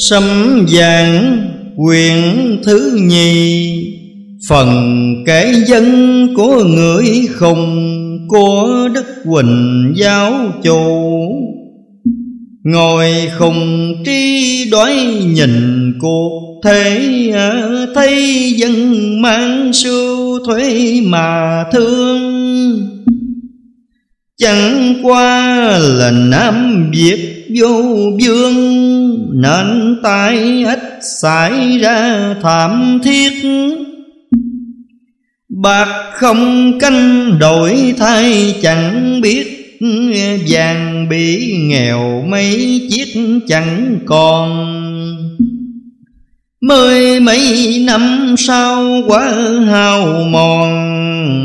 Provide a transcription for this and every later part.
Sấm vàng quyển thứ nhì. Phần kể dân của người không Của Đức huỳnh giáo chủ. Ngồi không tri đoái nhìn cuộc thế à, Thấy dân mang sưu thuế mà thương. Chẳng qua là Nam Việt vô vương Nên tai ít xảy ra thảm thiết. Bạc không canh đổi thay, chẳng biết Vàng bị nghèo mấy chiếc chẳng còn. Mười mấy năm sau quá hao mòn,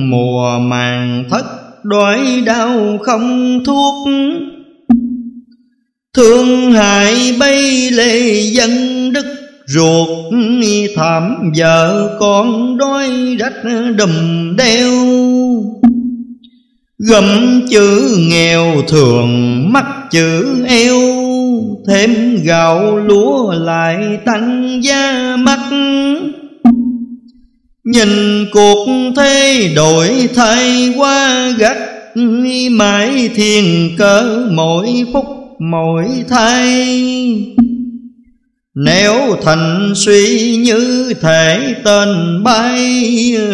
Mùa màng thất đói đau không thuốc. Thương hại bay lệ dân đức, ruột Thảm vợ con đói rách đùm đeo. Gầm chữ nghèo thường mắc chữ eo, Thêm gạo lúa lại tăng giá mắc Nhìn cuộc thế đổi thay qua gắt, Mãi thiên cỡ mỗi phút mỗi thay. Nếu thành suy như thể tên bay,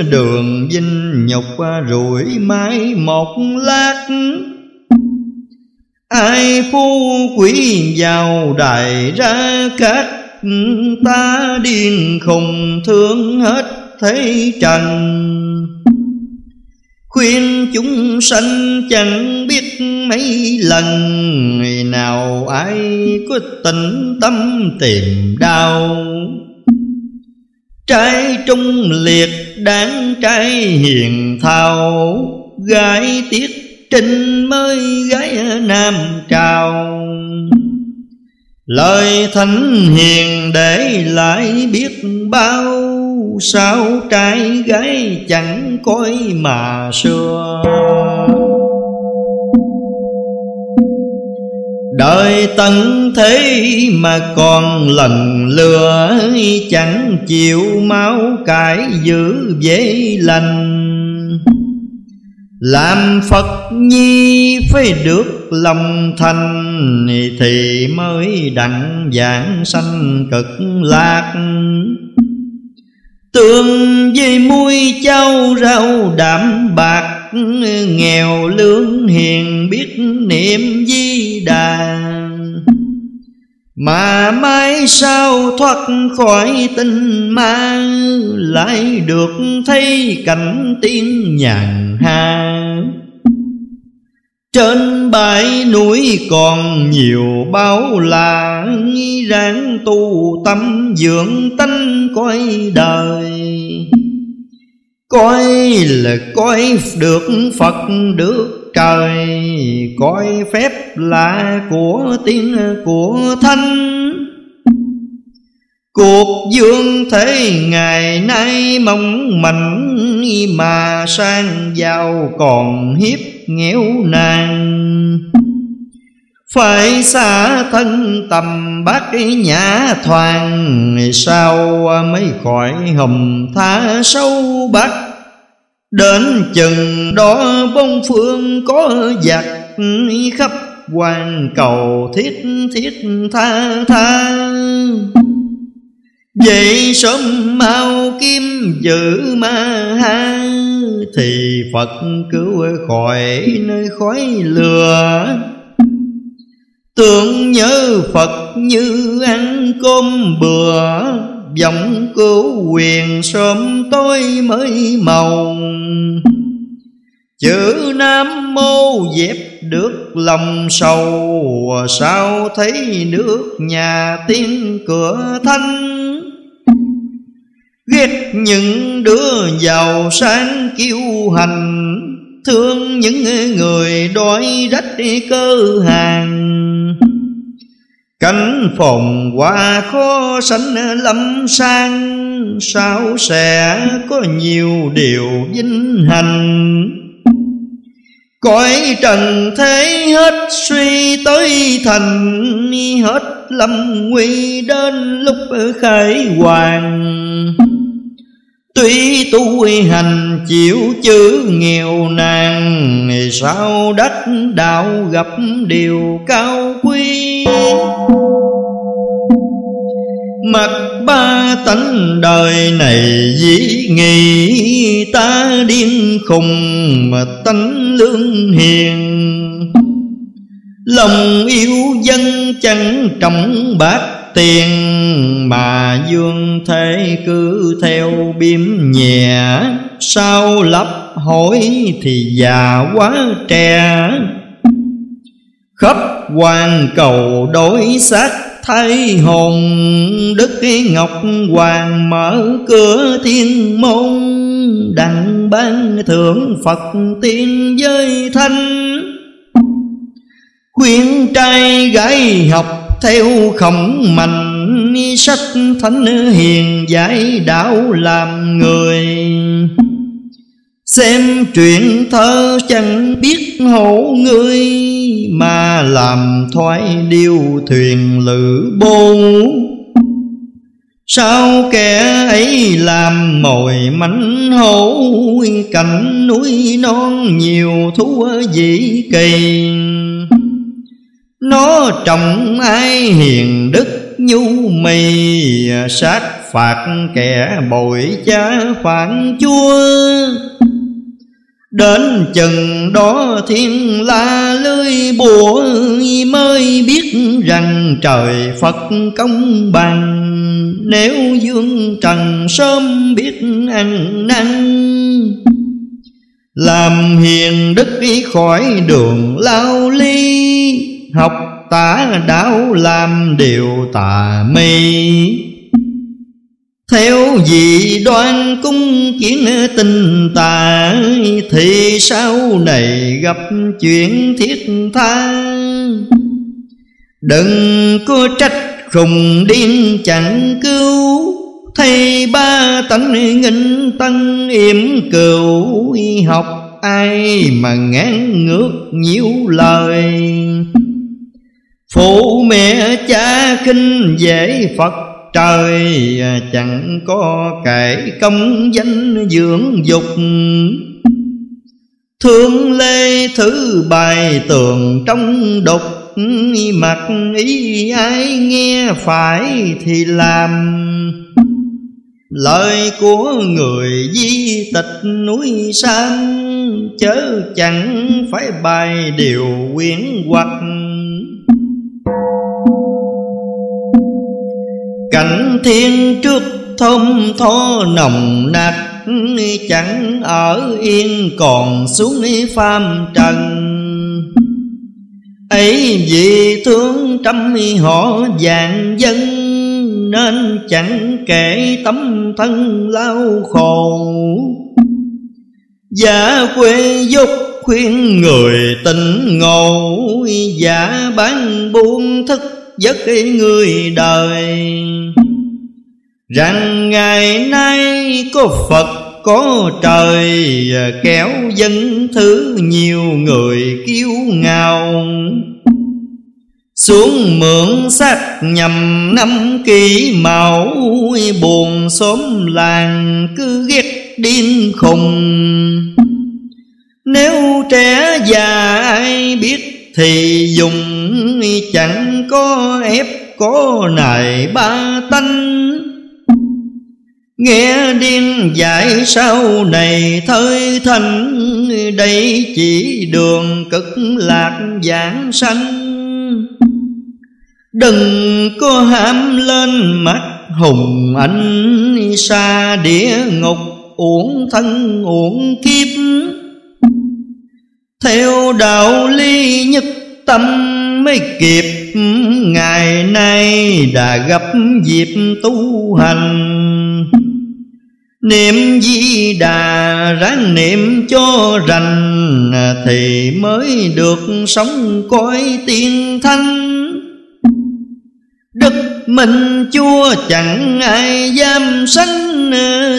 Đường dinh nhục rủi mãi một lát. Ai phu quý giàu đại ra cách Ta điên khùng thương hết thế trần. Khuyên chúng sanh chẳng biết mấy lần, Ngày nào ai có tình tâm tìm đau. Trai trung liệt đáng trai hiền thao, Gái tiết trinh mới gái nam trào. Lời thánh hiền để lại biết bao Sao trai gái chẳng coi mà xưa Đời tận thế mà còn lần lừa, Chẳng chịu máu cải giữ dễ lành. Làm Phật nhi phải được lòng thành, Thì mới đặng giảng sanh cực lạc. Tương với muôi châu rau đạm bạc, Nghèo lương hiền biết niệm di đà. Mà mai sau thoát khỏi tình ma, Lại được thấy cảnh tiên nhàn hàng trên bãi núi còn nhiều bao làng Ráng tu tâm dưỡng tánh coi đời. Coi là coi được Phật được trời Coi phép là của tiên, của thanh Cuộc dương thế ngày nay mong mạnh mà sang giàu còn hiếp nghèo nàn. Phải xa thân tầm bác nhã thoàng, Sao mới khỏi hầm tha sâu bắc? Đến chừng đó bông phương có giặc Khắp quan cầu thiết thiết tha tha. Vậy sớm mau kim giữ ma ha, Thì Phật cứu khỏi nơi khói lừa Tưởng nhớ Phật như ăn cơm bừa Vọng cứu quyền sớm tối mới màu. Chữ Nam Mô dẹp được lòng sầu, Sao thấy nước nhà tiên cửa thanh? Ghét những đứa giàu sáng kiêu hành Thương những người đói rách cơ hàng. Cánh phòng qua khó sánh lâm sang, Sao sẽ có nhiều điều vinh hành Cõi trần thế hết suy tới thành, hết lâm nguy đến lúc khải hoàng. Tuy tu hành chịu chữ nghèo nàn, Sao đất đạo gặp điều cao quý? Mặt ba tánh đời này dĩ nghị Ta điên khùng mà tánh lương hiền. Lòng yêu dân chẳng trọng bạc tiền Mà dương thế cứ theo biếm nhẹ. Sao lấp hỏi thì già quá trẻ. Khắp quan cầu đối xác thay hồn, Đức Ngọc Hoàng mở cửa thiên môn. Đặng ban thượng Phật tiên giới thanh. Khuyên trai gái học theo khổng mạnh, Sách thánh hiền giải đạo làm người. Xem truyện thơ chẳng biết hổ ngươi, Mà làm thoái điêu thuyền lữ bôn Sao kẻ ấy làm mồi mảnh hổ Cảnh núi non nhiều thú dị kỳ. Nó trọng ai hiền đức nhu mì, Sát phạt kẻ bội cha phản chúa. Đến chừng đó thiên la lưới bùa, Mới biết rằng trời Phật công bằng. Nếu dương trần sớm biết ăn năn, Làm hiền đức khỏi đường lao ly Học tả đạo làm điều tà mi theo dị đoan cung kiến tình tà, Thì sau này gặp chuyện thiết tha. Đừng có trách khùng điên chẳng cứu Thầy ba tánh nghinh tân yểm cừu Học ai mà ngán ngược nhiều lời. Phụ mẹ cha khinh dễ Phật, trời chẳng có kể công danh dưỡng dục. Thương lê thứ bài tường trong đục Mặt ý ai nghe phải thì làm. Lời của người di tịch núi sam, Chớ chẳng phải bài điều quyến hoặc Cảnh thiên trước thơm tho nồng nặc Chẳng ở yên còn xuống phàm trần. Ấy vì thương trăm họ vàng dân, Nên chẳng kể tấm thân lao khổ. Giả quê dục khuyên người tình ngộ, Giả bán buôn thức giấc người đời. Rằng ngày nay có Phật, có trời, kéo dân thứ nhiều người kiêu ngạo xuống mượn sắc nhằm năm kỳ mạo buồn xóm làng cứ ghét điên khùng. Nếu trẻ già ai biết thì dùng chẳng có ép có nài ba tanh. Nghe điên dạy sau này thời thành Đây chỉ đường cực lạc giảng sanh. Đừng có hãm lên mắt hùng anh Xa địa ngục uổng thân uổng kiếp. Theo đạo lý nhất tâm mới kịp Ngày nay đã gặp dịp tu hành. Niệm di đà ráng niệm cho rành, Thì mới được sống cõi tiên thanh. Đức mình chúa chẳng ai dám sánh,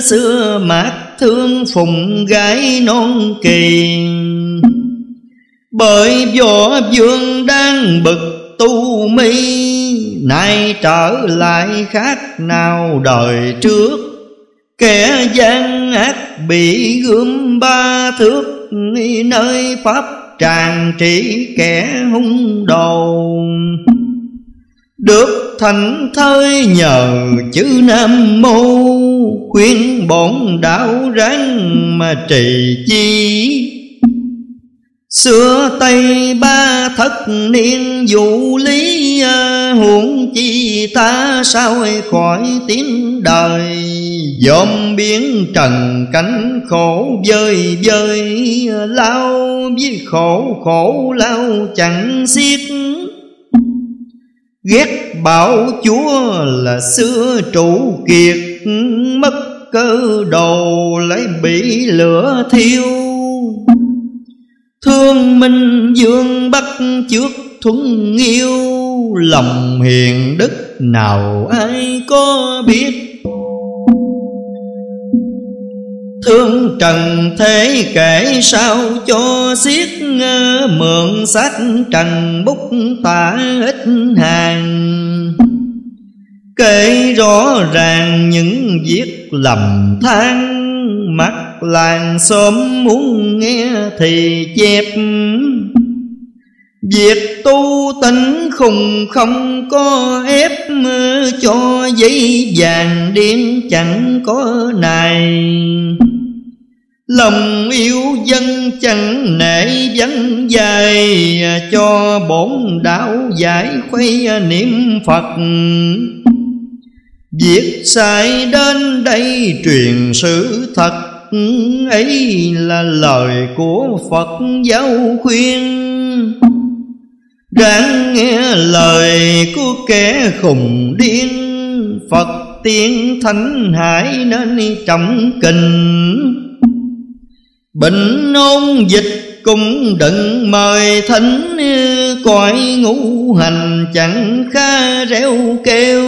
Xưa mát thương phụng gái non kỳ. Bởi võ vương đang bực tu mi, Nay trở lại khác nào đời trước? Kẻ gian ác bị gươm ba thước Nơi pháp tràn trị kẻ hung đồ. Được thành thơi nhờ chữ Nam Mô, Khuyên bổn đạo ráng mà trì chi. Xưa Tây ba thất niên dụ lý ờ, Huống chi ta sao khỏi tiếng đời. Dòm biến trần cánh khổ vơi vơi ờ, Lao với khổ khổ lao chẳng xiết. Ghét bảo chúa là xưa trụ kiệt, Mất cơ đồ lấy bị lửa thiêu. Thương minh dương bắt trước thuận yêu Lòng hiền đức nào ai có biết? Thương trần thế kể sao cho xiết Mượn sách trần bút tả ít hàng. Kể rõ ràng những việc lầm than, Mắt làng xóm muốn nghe thì chép. Việc tu tánh khùng không có ép, Cho giấy vàng điên chẳng có này Lòng yêu dân chẳng nể vắng dài, Cho bổn đạo giải khuây niệm Phật. Việc sai đến đây truyền sự thật ấy là lời của Phật giáo khuyên. Ráng nghe lời của kẻ khùng điên. Phật tiên thánh hải nên trọng kình Bệnh ôn dịch cũng đừng mời thánh, Cõi ngũ hành chẳng kha reo kêu.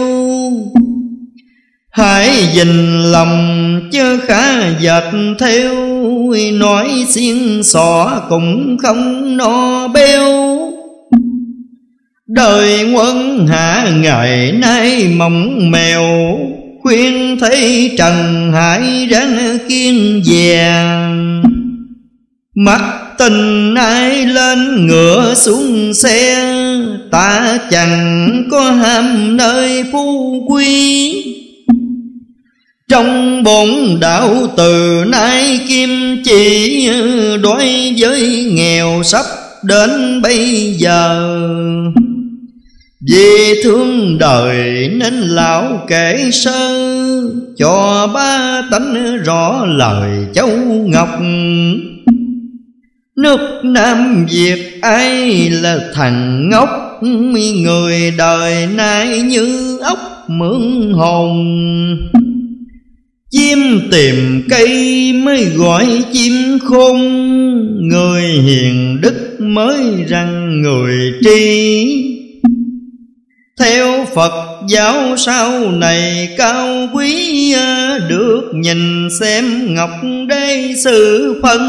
Hãy dình lòng chứ khá dệt theo. Nói xiên xỏ cũng không no béo Đời quân hạ ngày nay mỏng mèo, Khuyên thấy trần hải ráng kiên vàng. Mắt tình ai lên ngựa xuống xe, Ta chẳng có ham nơi phú quý trong bổn đạo từ nay kim chỉ đối với nghèo sắp đến bây giờ. Vì thương đời nên lão kể sơ, Cho ba tánh rõ lời châu Ngọc. Nước Nam Việt ai là thằng ngốc, Người đời nay như ốc mượn hồn Chim tìm cây mới gọi chim khôn. Người hiền đức mới rằng người tri. Theo Phật giáo sau này cao quý à, Được nhìn xem ngọc đế sự phân.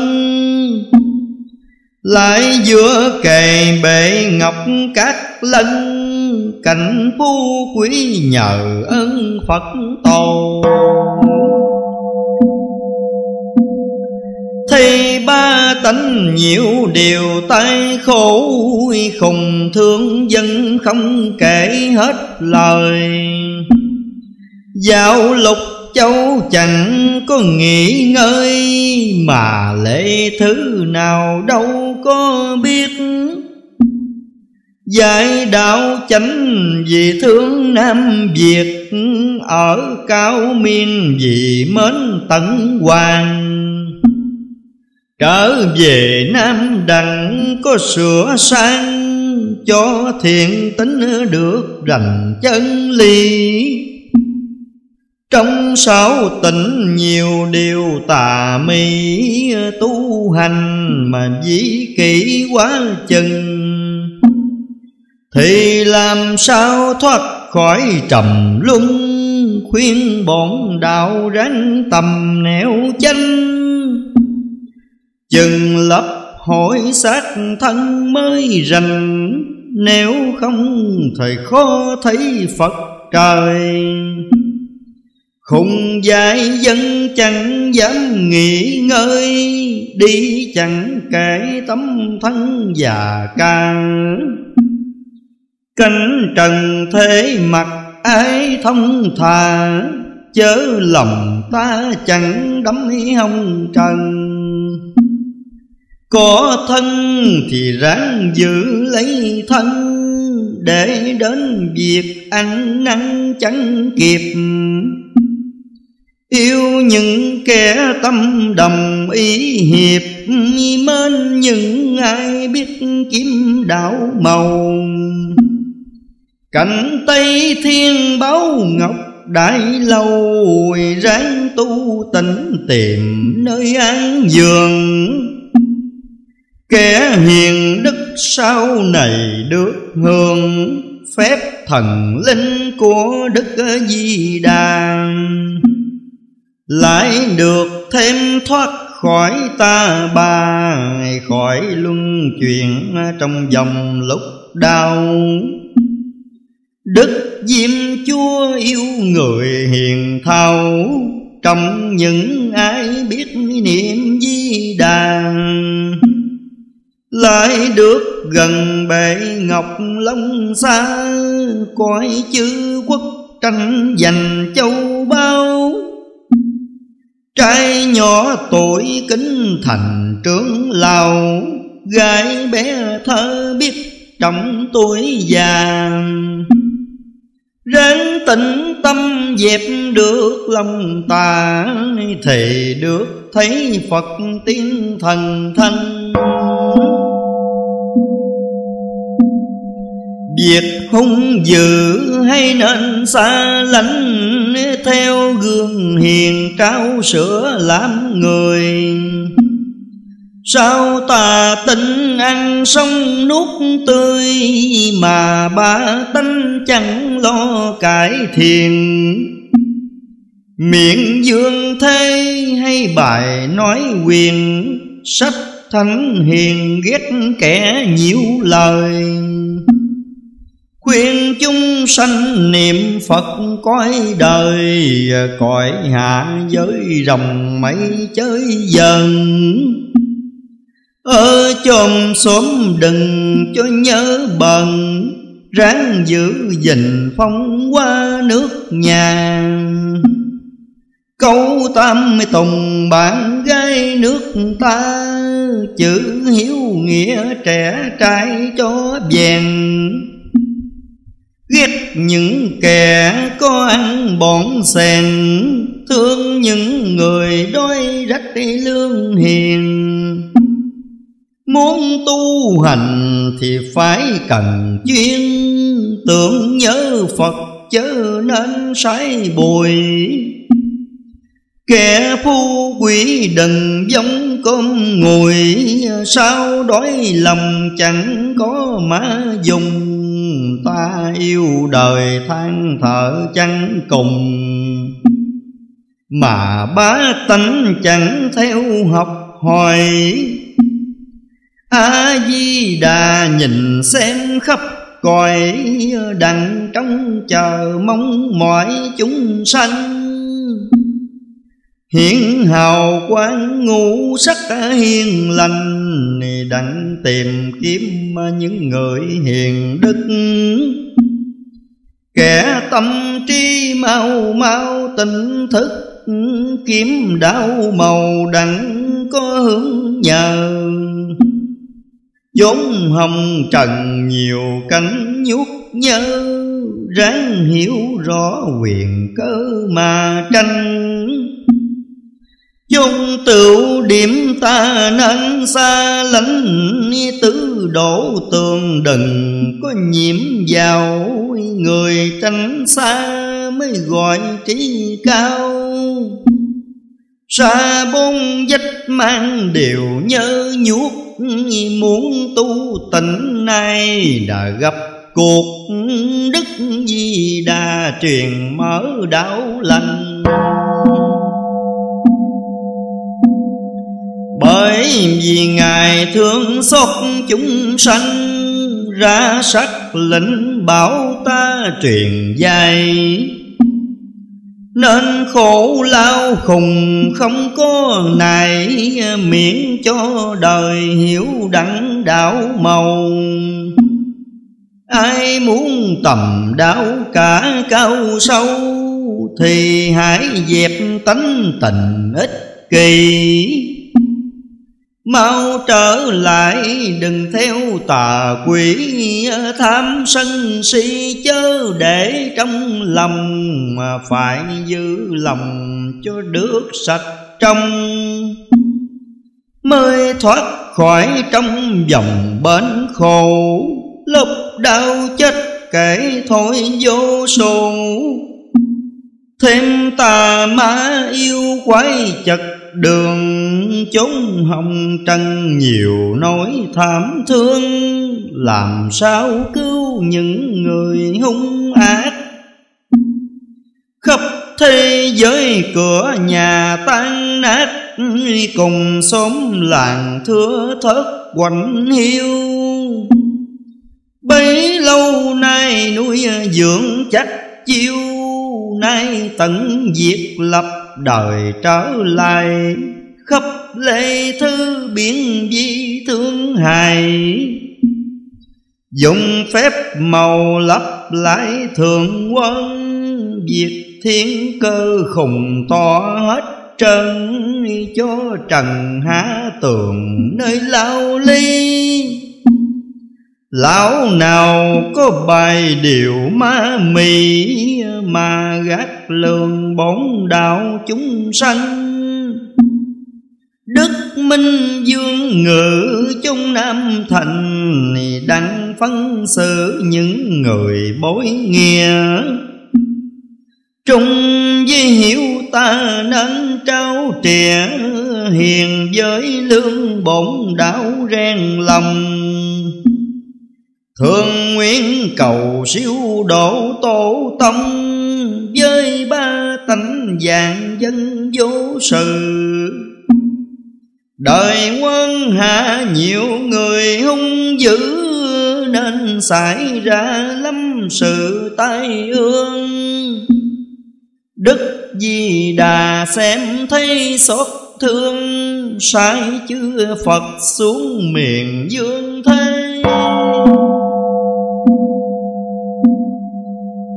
Lại giữa kề bệ ngọc các lân, Cảnh phú quý nhờ ơn Phật tổ. Thì ba tánh nhiều điều tai khổ, Khùng thương dân không kể hết lời. Dạo lục châu chẳng có nghỉ ngơi, Mà lễ thứ nào đâu có biết. Giải đạo chánh vì thương Nam Việt, Ở cao miên vì mến tận hoàng. Trở về Nam Đặng có sửa sang, Cho thiện tính được rành chân ly Trong sáu tỉnh nhiều điều tà mi Tu hành mà dĩ kỹ quá chừng. Thì làm sao thoát khỏi trầm luân, Khuyên bọn đạo ráng tầm nẻo chanh Chừng lấp hỏi xác thân mới rành, Nếu không thời khó thấy Phật trời. Khùng dại dân chẳng dám nghỉ ngơi, Đi chẳng kể tấm thân già ca. Cánh trần thế mặt ai thông thà, Chớ lòng ta chẳng đắm hông trần. Có thân thì ráng giữ lấy thân, Để đến việc ăn năn chẳng kịp. Yêu những kẻ tâm đồng ý hiệp, Mến những ai biết kiếm đạo màu. Cảnh Tây Thiên báo ngọc đại lâu, Ráng tu tỉnh tìm nơi an giường Kẻ hiền đức sau này được hưởng Phép thần linh của Đức Di Đà. Lại được thêm thoát khỏi ta bà Khỏi luân chuyển trong dòng lúc đau. Đức Diêm Chúa yêu người hiền thao, Trong những ai biết niệm di đàn lại được gần bệ ngọc long xa, Cõi chư quốc tranh giành châu bao. Trai nhỏ tuổi kính thành trưởng lào, Gái bé thơ biết trọng tuổi già. Ráng tĩnh tâm dẹp được lòng tà, Thì được thấy Phật tiên thần thanh. Việc hung dữ hay nên xa lánh, Theo gương hiền trao sữa làm người. Sao tà tình ăn xong nuốt tươi Mà ba tánh chẳng lo cải thiện? Miệng dương thế hay bài nói quyền Sách thánh hiền ghét kẻ nhiều lời. Khuyên chúng sanh niệm Phật cõi đời, Cõi hạ giới rồng mây chơi dần. Ở chôm xóm đừng cho nhớ bần, Ráng giữ gìn phong qua nước nhà. Câu tam tùng bạn gái nước ta, Chữ hiếu nghĩa trẻ trai cho vàng. Ghét những kẻ có ăn bỏng xèn Thương những người đói rách lương hiền. Muốn tu hành thì phải cần chuyên Tưởng nhớ Phật chớ nên sai bồi Kẻ phu quỷ đừng giống cơm ngồi Sao đói lòng chẳng có má dùng. Ta yêu đời than thở chẳng cùng? Mà bá tánh chẳng theo học hỏi. A di đà nhìn xem khắp cõi, đằng trong chờ mong mọi chúng sanh. Hiển hào quán ngũ sắc hiền lành Đặng tìm kiếm những người hiền đức. Kẻ tâm trí mau mau tỉnh thức, Kiếm đạo màu đặng có hướng nhờ. Vốn hồng trần nhiều cánh nhút nhớ, ráng hiểu rõ quyền cơ mà tranh chung tựu điểm ta nên xa lánh tứ đổ tường đừng có nhiễm vào. Người tránh xa mới gọi trí cao. Xa bôn dách mang đều nhớ nhuốc, muốn tu tịnh nay đã gặp cuộc đức di đà truyền mở đạo lành. Bởi vì Ngài thương xót chúng sanh, Ra sắc lệnh bảo ta truyền dạy. Nên khổ lao khùng không có này Miễn cho đời hiểu đẳng đạo màu. Ai muốn tầm đạo cả cao sâu Thì hãy dẹp tánh tình ích kỳ Mau trở lại, đừng theo tà quỷ Tham sân si chớ để trong lòng Mà phải giữ lòng cho được sạch trong. Mới thoát khỏi trong vòng bến khổ, Lúc đau chết kể thôi vô số. Thêm tà ma yêu quái chật đường chúng hồng trần, nhiều nỗi thảm thương. Làm sao cứu những người hung ác? Khắp thế giới cửa nhà tan nát, cùng xóm làng thưa thớt quạnh hiu. Bấy lâu nay nuôi dưỡng chắc chiêu, nay tận diệt lập đời trở lại. Khắp lệ thư biển di thương hài. Dùng phép màu lấp lại thường quân, việc thiên cơ khùng to hết trần cho trần há tường nơi lao ly. Lão nào có bài điệu ma mị, Mà gác lường bổn đạo chúng sanh Đức Minh Dương ngự trong Nam Thành Đặng phân xử những người bối nghĩa. Trung với hiểu ta nên trao trẻ, Hiền với lương bổn đạo rèn lòng. Thương nguyện cầu siêu độ tổ tông, Với ba tánh vàng dân vô sự. Đời quân hạ nhiều người hung dữ, Nên xảy ra lắm sự tai ương. Đức Di Đà xem thấy xót thương, Sai chưa Phật xuống miền dương thế.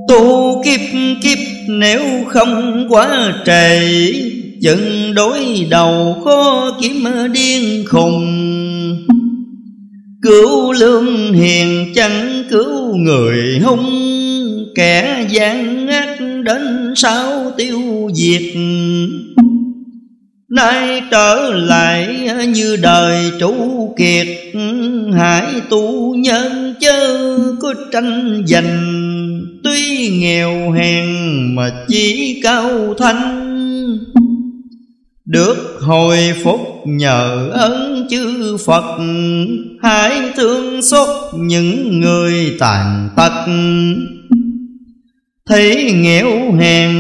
Tu kiếp kiếp nếu không quá trời Chừng đối đầu khó kiếm điên khùng. Cứu lương hiền chẳng cứu người hung. Kẻ gian ác đến sao tiêu diệt. Nay trở lại như đời chủ kiệt. Hãy tu nhân chớ có tranh giành. Tuy nghèo hèn mà chỉ cao thanh. Được hồi phúc nhờ ơn chư Phật, Hãy thương xót những người tàn tật. Thấy nghèo hèn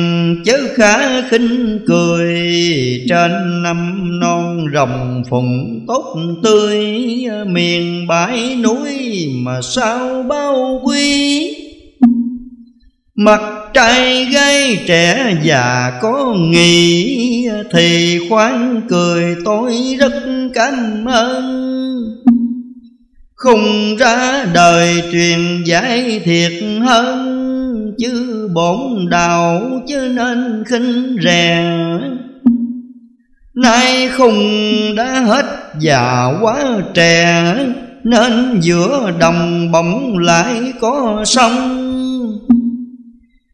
chớ khá khinh cười, Trên năm non rồng phùng tốt tươi, Miền bãi núi mà sao bao quý Mặt trai gái trẻ già có nghĩ Thì khoan cười tôi rất cảm ơn. Không ra đời truyền giải thiệt hơn, Chứ bổn đạo chứ nên khinh rè. Nay khùng đã hết già quá trẻ, Nên giữa đồng bỗng lại có sông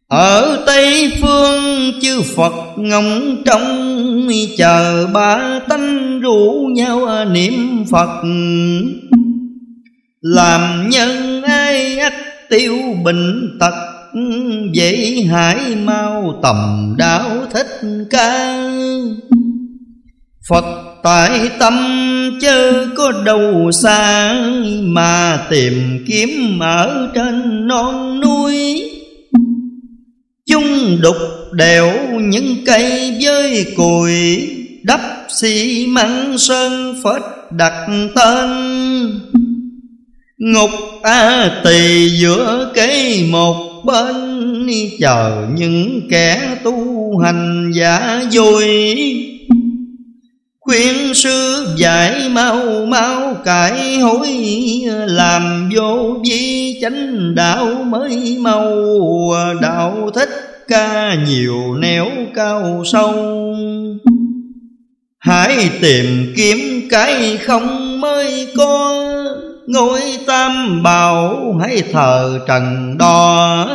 ở Tây Phương chư Phật ngóng trong Chờ ba tánh rủ nhau niệm Phật. Làm nhân ai ắt tiêu bệnh tật Vậy hãy mau tầm đạo thích ca. Phật tại tâm chớ có đâu xa Mà tìm kiếm ở trên non núi. Chung đục đều những cây với cùi, Đắp xi măng sơn phết đặt tên. Ngục A tỳ giữa cây một bên, Chờ những kẻ tu hành giả vui. Khuyên sư dạy mau mau, cải hối Làm vô vi chánh đạo mới mau. Đạo thích ca nhiều nẻo cao sâu. Hãy tìm kiếm cái không mới có, Ngôi tam bảo hãy thờ trần đo.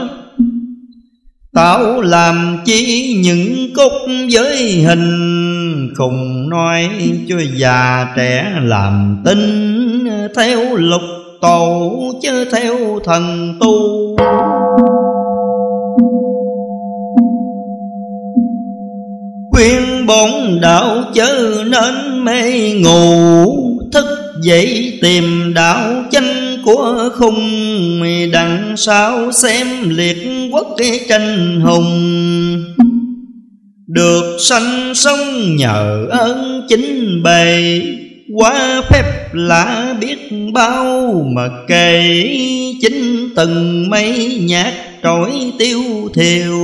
Tạo làm chi những cúc với hình, Khùng nói cho già trẻ làm tin Theo lục tổ chứ theo thần tu. Khuyên bổn đạo chớ nên mê ngủ dễ tìm đạo chánh của khung. Đằng sau xem liệt quốc tranh hùng. Được sanh sống nhờ ơn chính bày Quá phép lạ biết bao mà kể. Chính từng mấy nhạc trỗi tiêu thiều.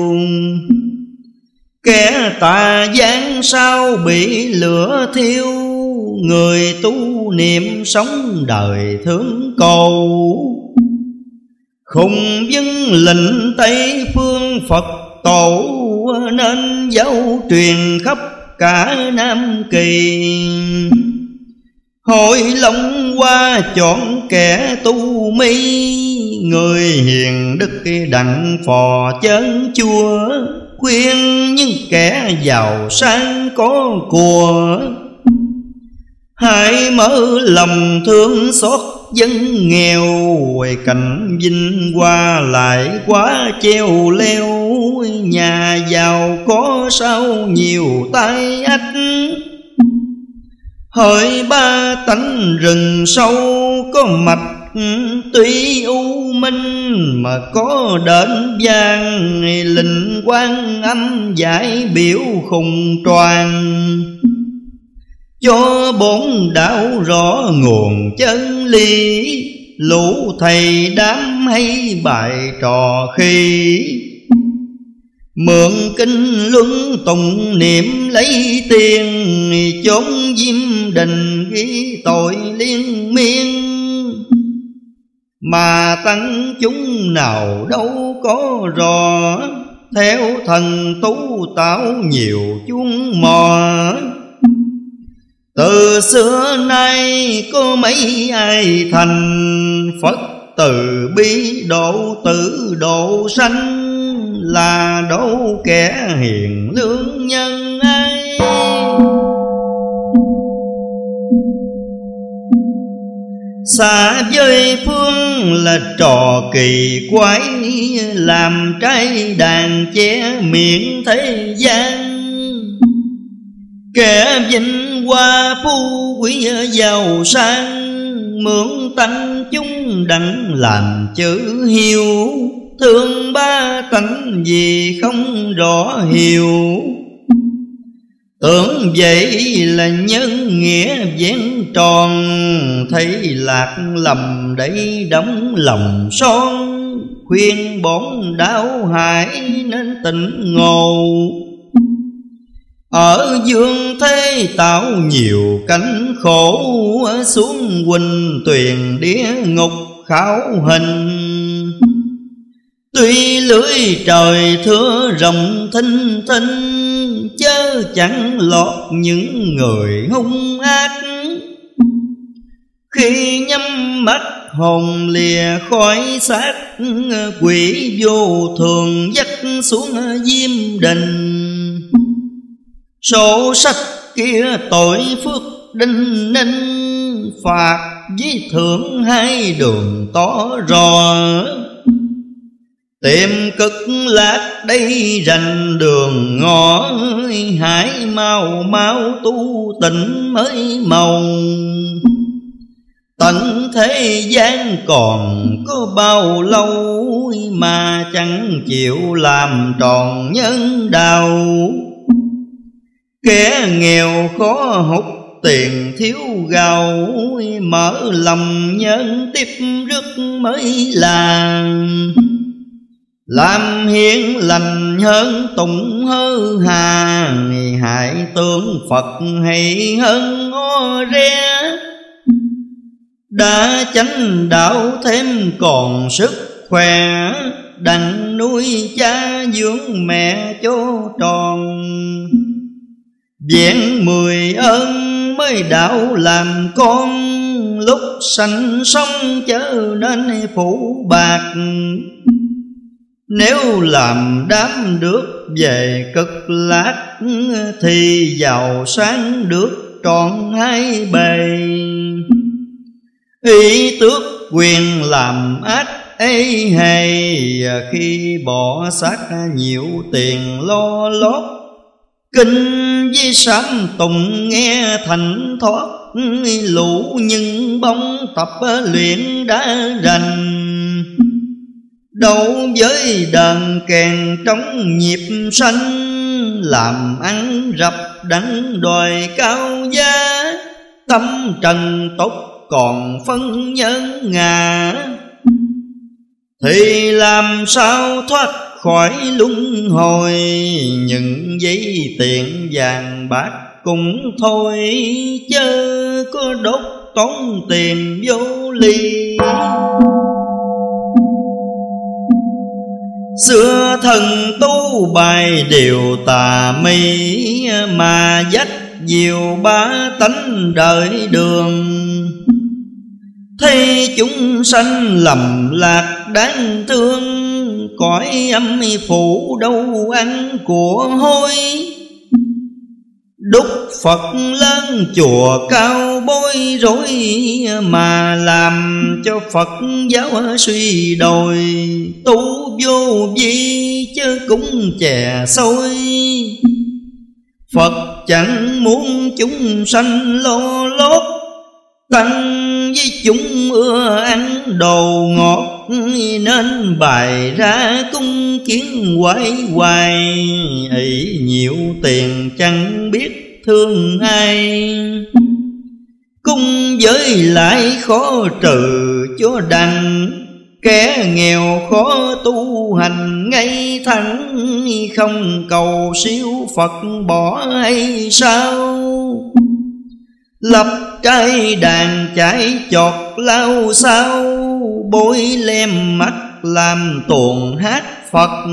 Kẻ tà gian sao bị lửa thiêu? Người tu niệm sống đời thương cầu. Khùng dân lệnh Tây phương Phật tổ, Nên giáo truyền khắp cả Nam Kỳ. Hội lòng qua chọn kẻ tu mi, Người hiền đức đặng phò chân chua, Khuyên những kẻ giàu sang có của. Hãy mở lòng thương xót dân nghèo Cảnh vinh qua lại quá treo leo. Nhà giàu có sao nhiều tai ách. Hỡi ba tánh rừng sâu, có mạch Tuy u minh, mà có đến vang Linh quan âm giải biểu khùng toàn cho bốn đạo rõ nguồn chân lý, Lũ thầy đám hay bài trò khi Mượn kinh luân tùng niệm lấy tiền, Chốn diêm đình ghi tội liên miên. Mà tăng chúng nào đâu có rõ Theo thần tú tạo nhiều chuông mò từ xưa nay có mấy ai thành Phật? Từ bi độ tử độ sanh Là đâu kẻ hiền lương nhân ai? Xa với phương là trò kỳ quái, Làm trái đàn che miệng thế gian. Kẻ vinh hoa phú quý giàu sang, Mượn tánh chúng đặng làm chữ hiu Thương ba tánh gì không rõ hiểu. Tưởng vậy là nhân nghĩa vẹn tròn, Thấy lạc lầm đấy đóng lòng son. Khuyên bổn đau hại nên tỉnh ngộ ở dương thế tạo nhiều cánh khổ, Xuống huynh tuyền đĩa ngục khảo hình. Tuy lưỡi trời thưa rộng thinh thinh, Chớ chẳng lọt những người hung ác. Khi nhắm mắt hồn lìa khỏi xác, Quỷ vô thường dắt xuống diêm đình. Sổ sách kia tội phước đinh ninh, Phạt với thưởng hai đường tỏ rò Tìm cực lạc đây rành đường ngõ, Hãy mau mau tu tịnh mới màu. Tận thế gian còn có bao lâu Mà chẳng chịu làm tròn nhân đạo? Kẻ nghèo khó hút tiền, thiếu gạo Mở lòng nhân tiếp rước mới làng. Làm hiền lành hơn tụng hư hà Hại tướng Phật hay hơn ngô re. Đã chánh đạo thêm còn sức khỏe Đặng nuôi cha dưỡng mẹ cho tròn. Vẹn mười ơn mới đạo làm con, Lúc sanh sống chớ nên phủ bạc. Nếu làm đám được về cực lát Thì giàu sáng được trọn hai bề. Ý tước quyền làm ác ấy hay Khi bỏ xác nhiều tiền lo lót, Kinh với sám tùng nghe thành thoát, Lũ nhưng bóng tập luyện đã rành. Đấu với đàn kèn trong nhịp xanh Làm ăn rập đắng đòi cao giá. Tâm trần tốt còn phân nhân ngà Thì làm sao thoát khỏi luân hồi, Những giấy tiền vàng bạc cũng thôi, Chớ có đốt tốn tiền vô ly. Xưa thần tu bài điều tà mi, Mà dắt nhiều ba tánh đời đường. Thấy chúng sanh lầm lạc đáng thương Cõi âm phủ đâu ăn của hôi. Đúc Phật lớn chùa cao bối rối Mà làm cho Phật giáo suy đồi. Tu vô vi chứ cũng chè xôi Phật chẳng muốn chúng sanh lo lót Tăng với chúng ưa ăn đồ ngọt. Nên bài ra cung kiến hoài hoài. Ấy nhiều tiền chẳng biết thương ai. Cung giới lại khó trừ cho đành Kẻ nghèo khó tu hành. Ngay thẳng Không cầu siêu Phật bỏ hay sao? Lập trái đàn chạy chọt lao sao? Bối lem mắt làm tuồng hát Phật.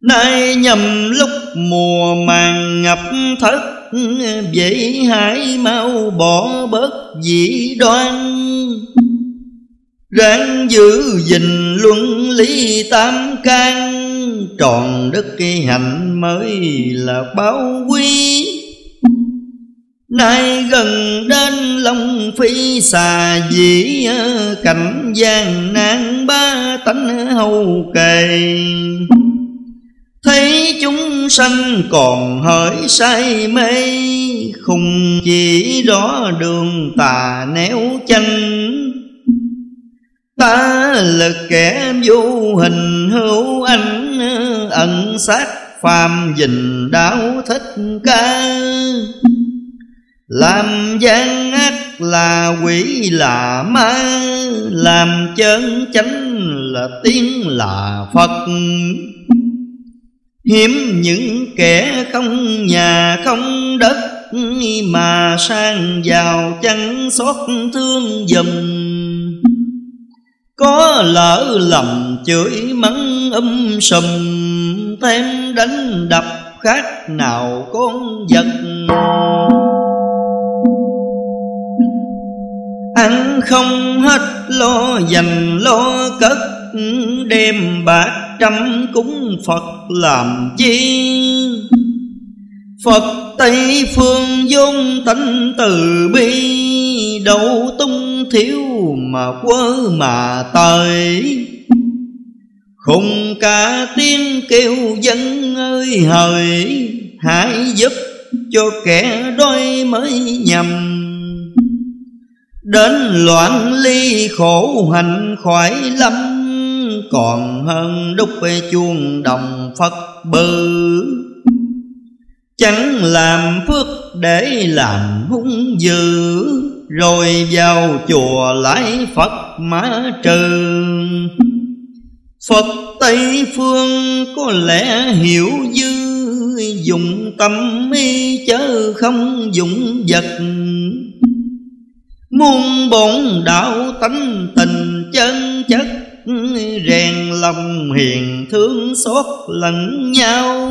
Nay nhầm lúc mùa màng ngập thất Vậy hãy mau bỏ bớt dị đoan. Ráng giữ gìn luân lý tam can, Tròn đức kỳ hạnh mới là báo quý Nay gần đến Long Phi xà dĩ ờ, Cảnh gian nan ba tánh hầu kề. Thấy chúng sanh còn hỡi say mê Khùng chỉ rõ đường tà néo chanh. Ta là kẻ vô hình hữu anh ờ, Ẩn sát phàm dình đạo thích ca. Làm gian ác là quỷ là ma, Làm chân chánh là tiếng là Phật. Hiếm những kẻ không nhà không đất Mà sang giàu chẳng xót thương dùm. Có lỡ lầm chửi mắng um sùm, Thêm đánh đập khác nào con vật. Ăn không hết lo dành lo cất, Đêm bạc trăm cúng Phật làm chi? Phật Tây Phương vốn tánh từ bi, Đâu tung thiếu mà quơ mà tới Khùng cả tiếng kêu dân ơi hời, Hãy giúp cho kẻ đôi mới nhầm. Đến loạn ly khổ hành khỏi lâm, còn hơn đúc chuông đồng Phật bư. Chẳng làm phước để làm hung dữ, Rồi vào chùa lại Phật má trừ. Phật Tây Phương có lẽ hiểu dư, Dùng tâm y chớ không dùng vật. Muôn bổn đạo tánh tình chân chất, Rèn lòng hiền thương xót lẫn nhau.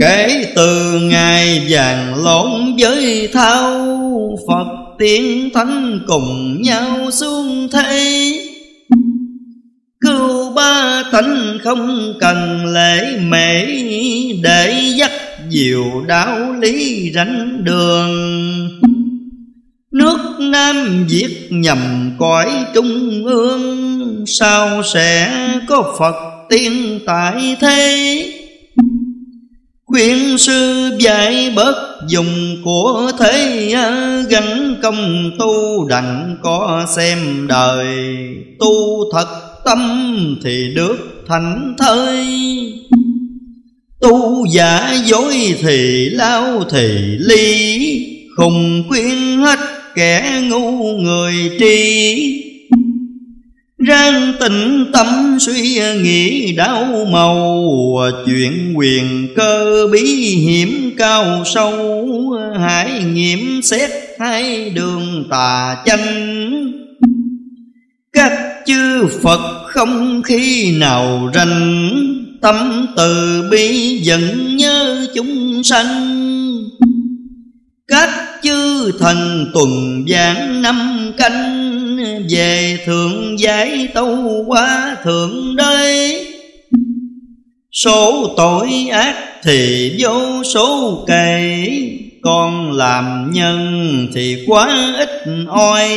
Kể từ ngày vàng lộn với thao, Phật tiên thánh cùng nhau xuống thế. Cứu ba tánh không cần lễ mễ, Để dắt diệu đạo lý rảnh đường. Nước Nam Việt nhầm cõi trung ương, Sao sẽ có Phật tiên tại thế? Khuyên sư dạy bớt dùng của thế Gắn công tu đặng có xem đời. Tu thật tâm thì được thành thơi Tu giả dối thì lao thì ly Khùng khuyên hết kẻ ngu người tri. Rang tịnh tâm suy nghĩ đau màu Chuyện quyền cơ bí hiểm cao sâu. Hãy nghiệm xét hai đường tà chanh Các chư Phật không khi nào rành, Tâm từ bi dẫn nhớ chúng sanh. Các chư thần tuần giảng năm canh, Về thượng giải tâu qua thượng đế. Số tội ác thì vô số kể Con làm nhân thì quá ít oi.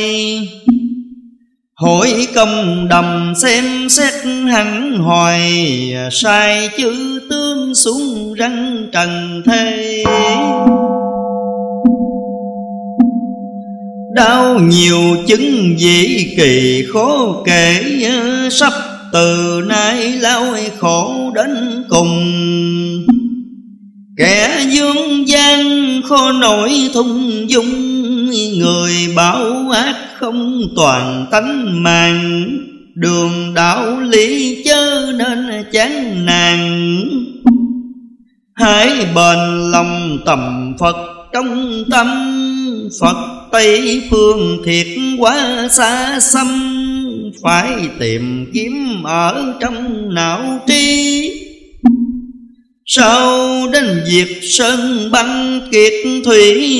Hỏi công đầm xem xét hẳn hoài, Sai chữ tương xuống răng trần thế. Đau nhiều chứng dị kỳ khó kể Sắp từ nay lao khổ đến cùng. Kẻ dương gian khó nổi thung dung, Người bảo ác không toàn tánh màng Đường đạo lý chớ nên chán nàng Hãy bền lòng tầm Phật trong tâm, Phật Tây phương thiệt quá xa xăm, Phải tìm kiếm ở trong não trí. Sau đến việc sơn băng kiệt thủy,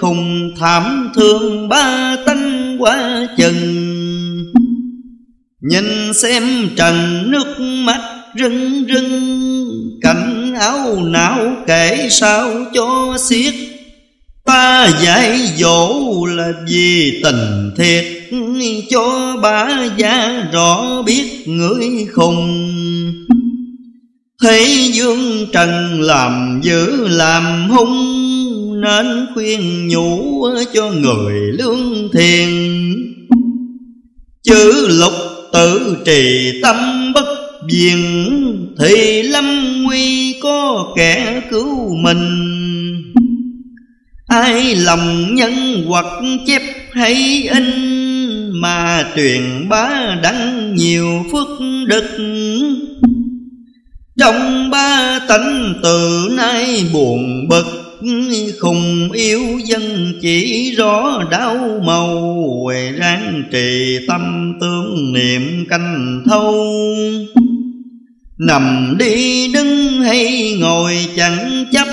Khùng thảm thương ba tánh quá chừng. Nhìn xem trần nước mắt rưng rưng, Cảnh áo não kể sao cho xiết. Ba dạy dỗ là vì tình thiệt. Cho ba gia rõ biết người khùng. Thấy dương trần làm dữ làm hung, Nên khuyên nhủ cho người lương thiền. Chữ lục tự trì tâm bất biền Thì lâm nguy có kẻ cứu mình. Ai lòng nhân hoặc chép hay in, Mà truyền bá đăng nhiều phước đức. Trong ba tánh từ nay buồn bực, Khùng yêu dân chỉ rõ đau màu, Huệ ráng trì tâm tương niệm canh thâu. Nằm đi đứng hay ngồi chẳng chấp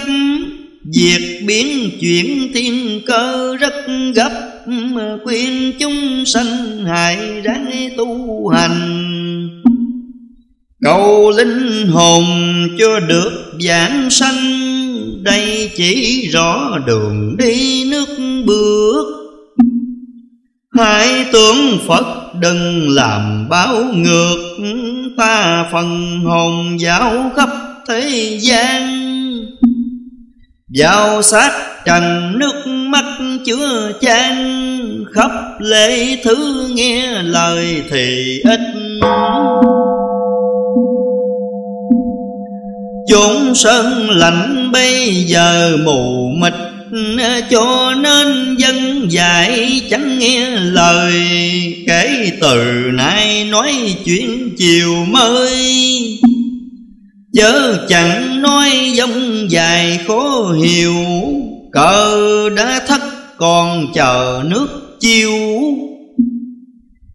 Việc biến chuyển thiên cơ rất gấp Khuyên chúng sanh hại ráng tu hành. Cầu linh hồn cho được giảng sanh, Đây chỉ rõ đường đi nước bước. Hãy tưởng Phật đừng làm báo ngược, Ta phần hồn giáo khắp thế gian. Vào sát trần nước mắt chưa chan, Khắp lễ thứ nghe lời thì ít. Chốn sơn lạnh bây giờ mù mịt, cho nên dân dạy chẳng nghe lời. Kể từ nay nói chuyện chiều mới chớ chẳng nói dông dài khó hiểu, cờ đã thất còn chờ nước chiêu.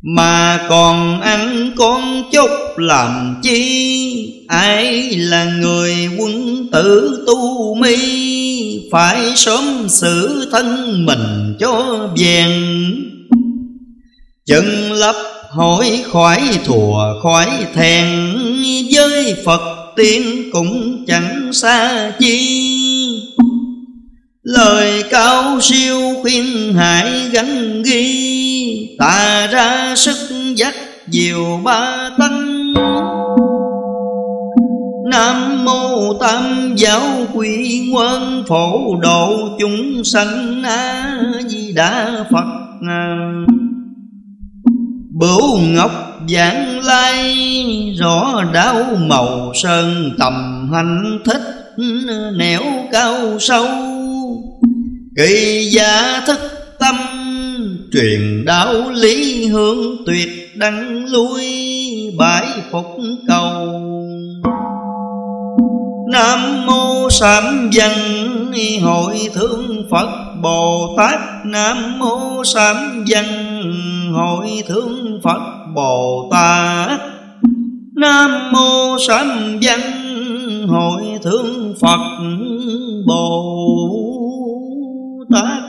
Mà còn ăn con chốt làm chi, ai là người quân tử tu mi? Phải sớm xử thân mình cho vẹn. Chân lấp hỏi khỏi thùa khỏi thèn, với phật tiên cũng chẳng xa chi. Lời cao siêu khuyên hải gắn ghi ta ra sức dắt diều ba tánh Nam mô tam giáo quy nguyên phổ độ chúng sanh a di đà Phật. Bửu ngọc giảng lai rõ đáo màu sơn tầm hành thích, nẻo cao sâu. Kỳ gia thức tâm, truyền đạo lý hướng tuyệt đăng lui bãi phục cầu. Nam mô Sám Văn, Hội thượng Phật. Bồ Tát Nam mô Sám Văn Hội Thương Phật Bồ Tát Nam mô Sám Văn Hội Thương Phật Bồ Tát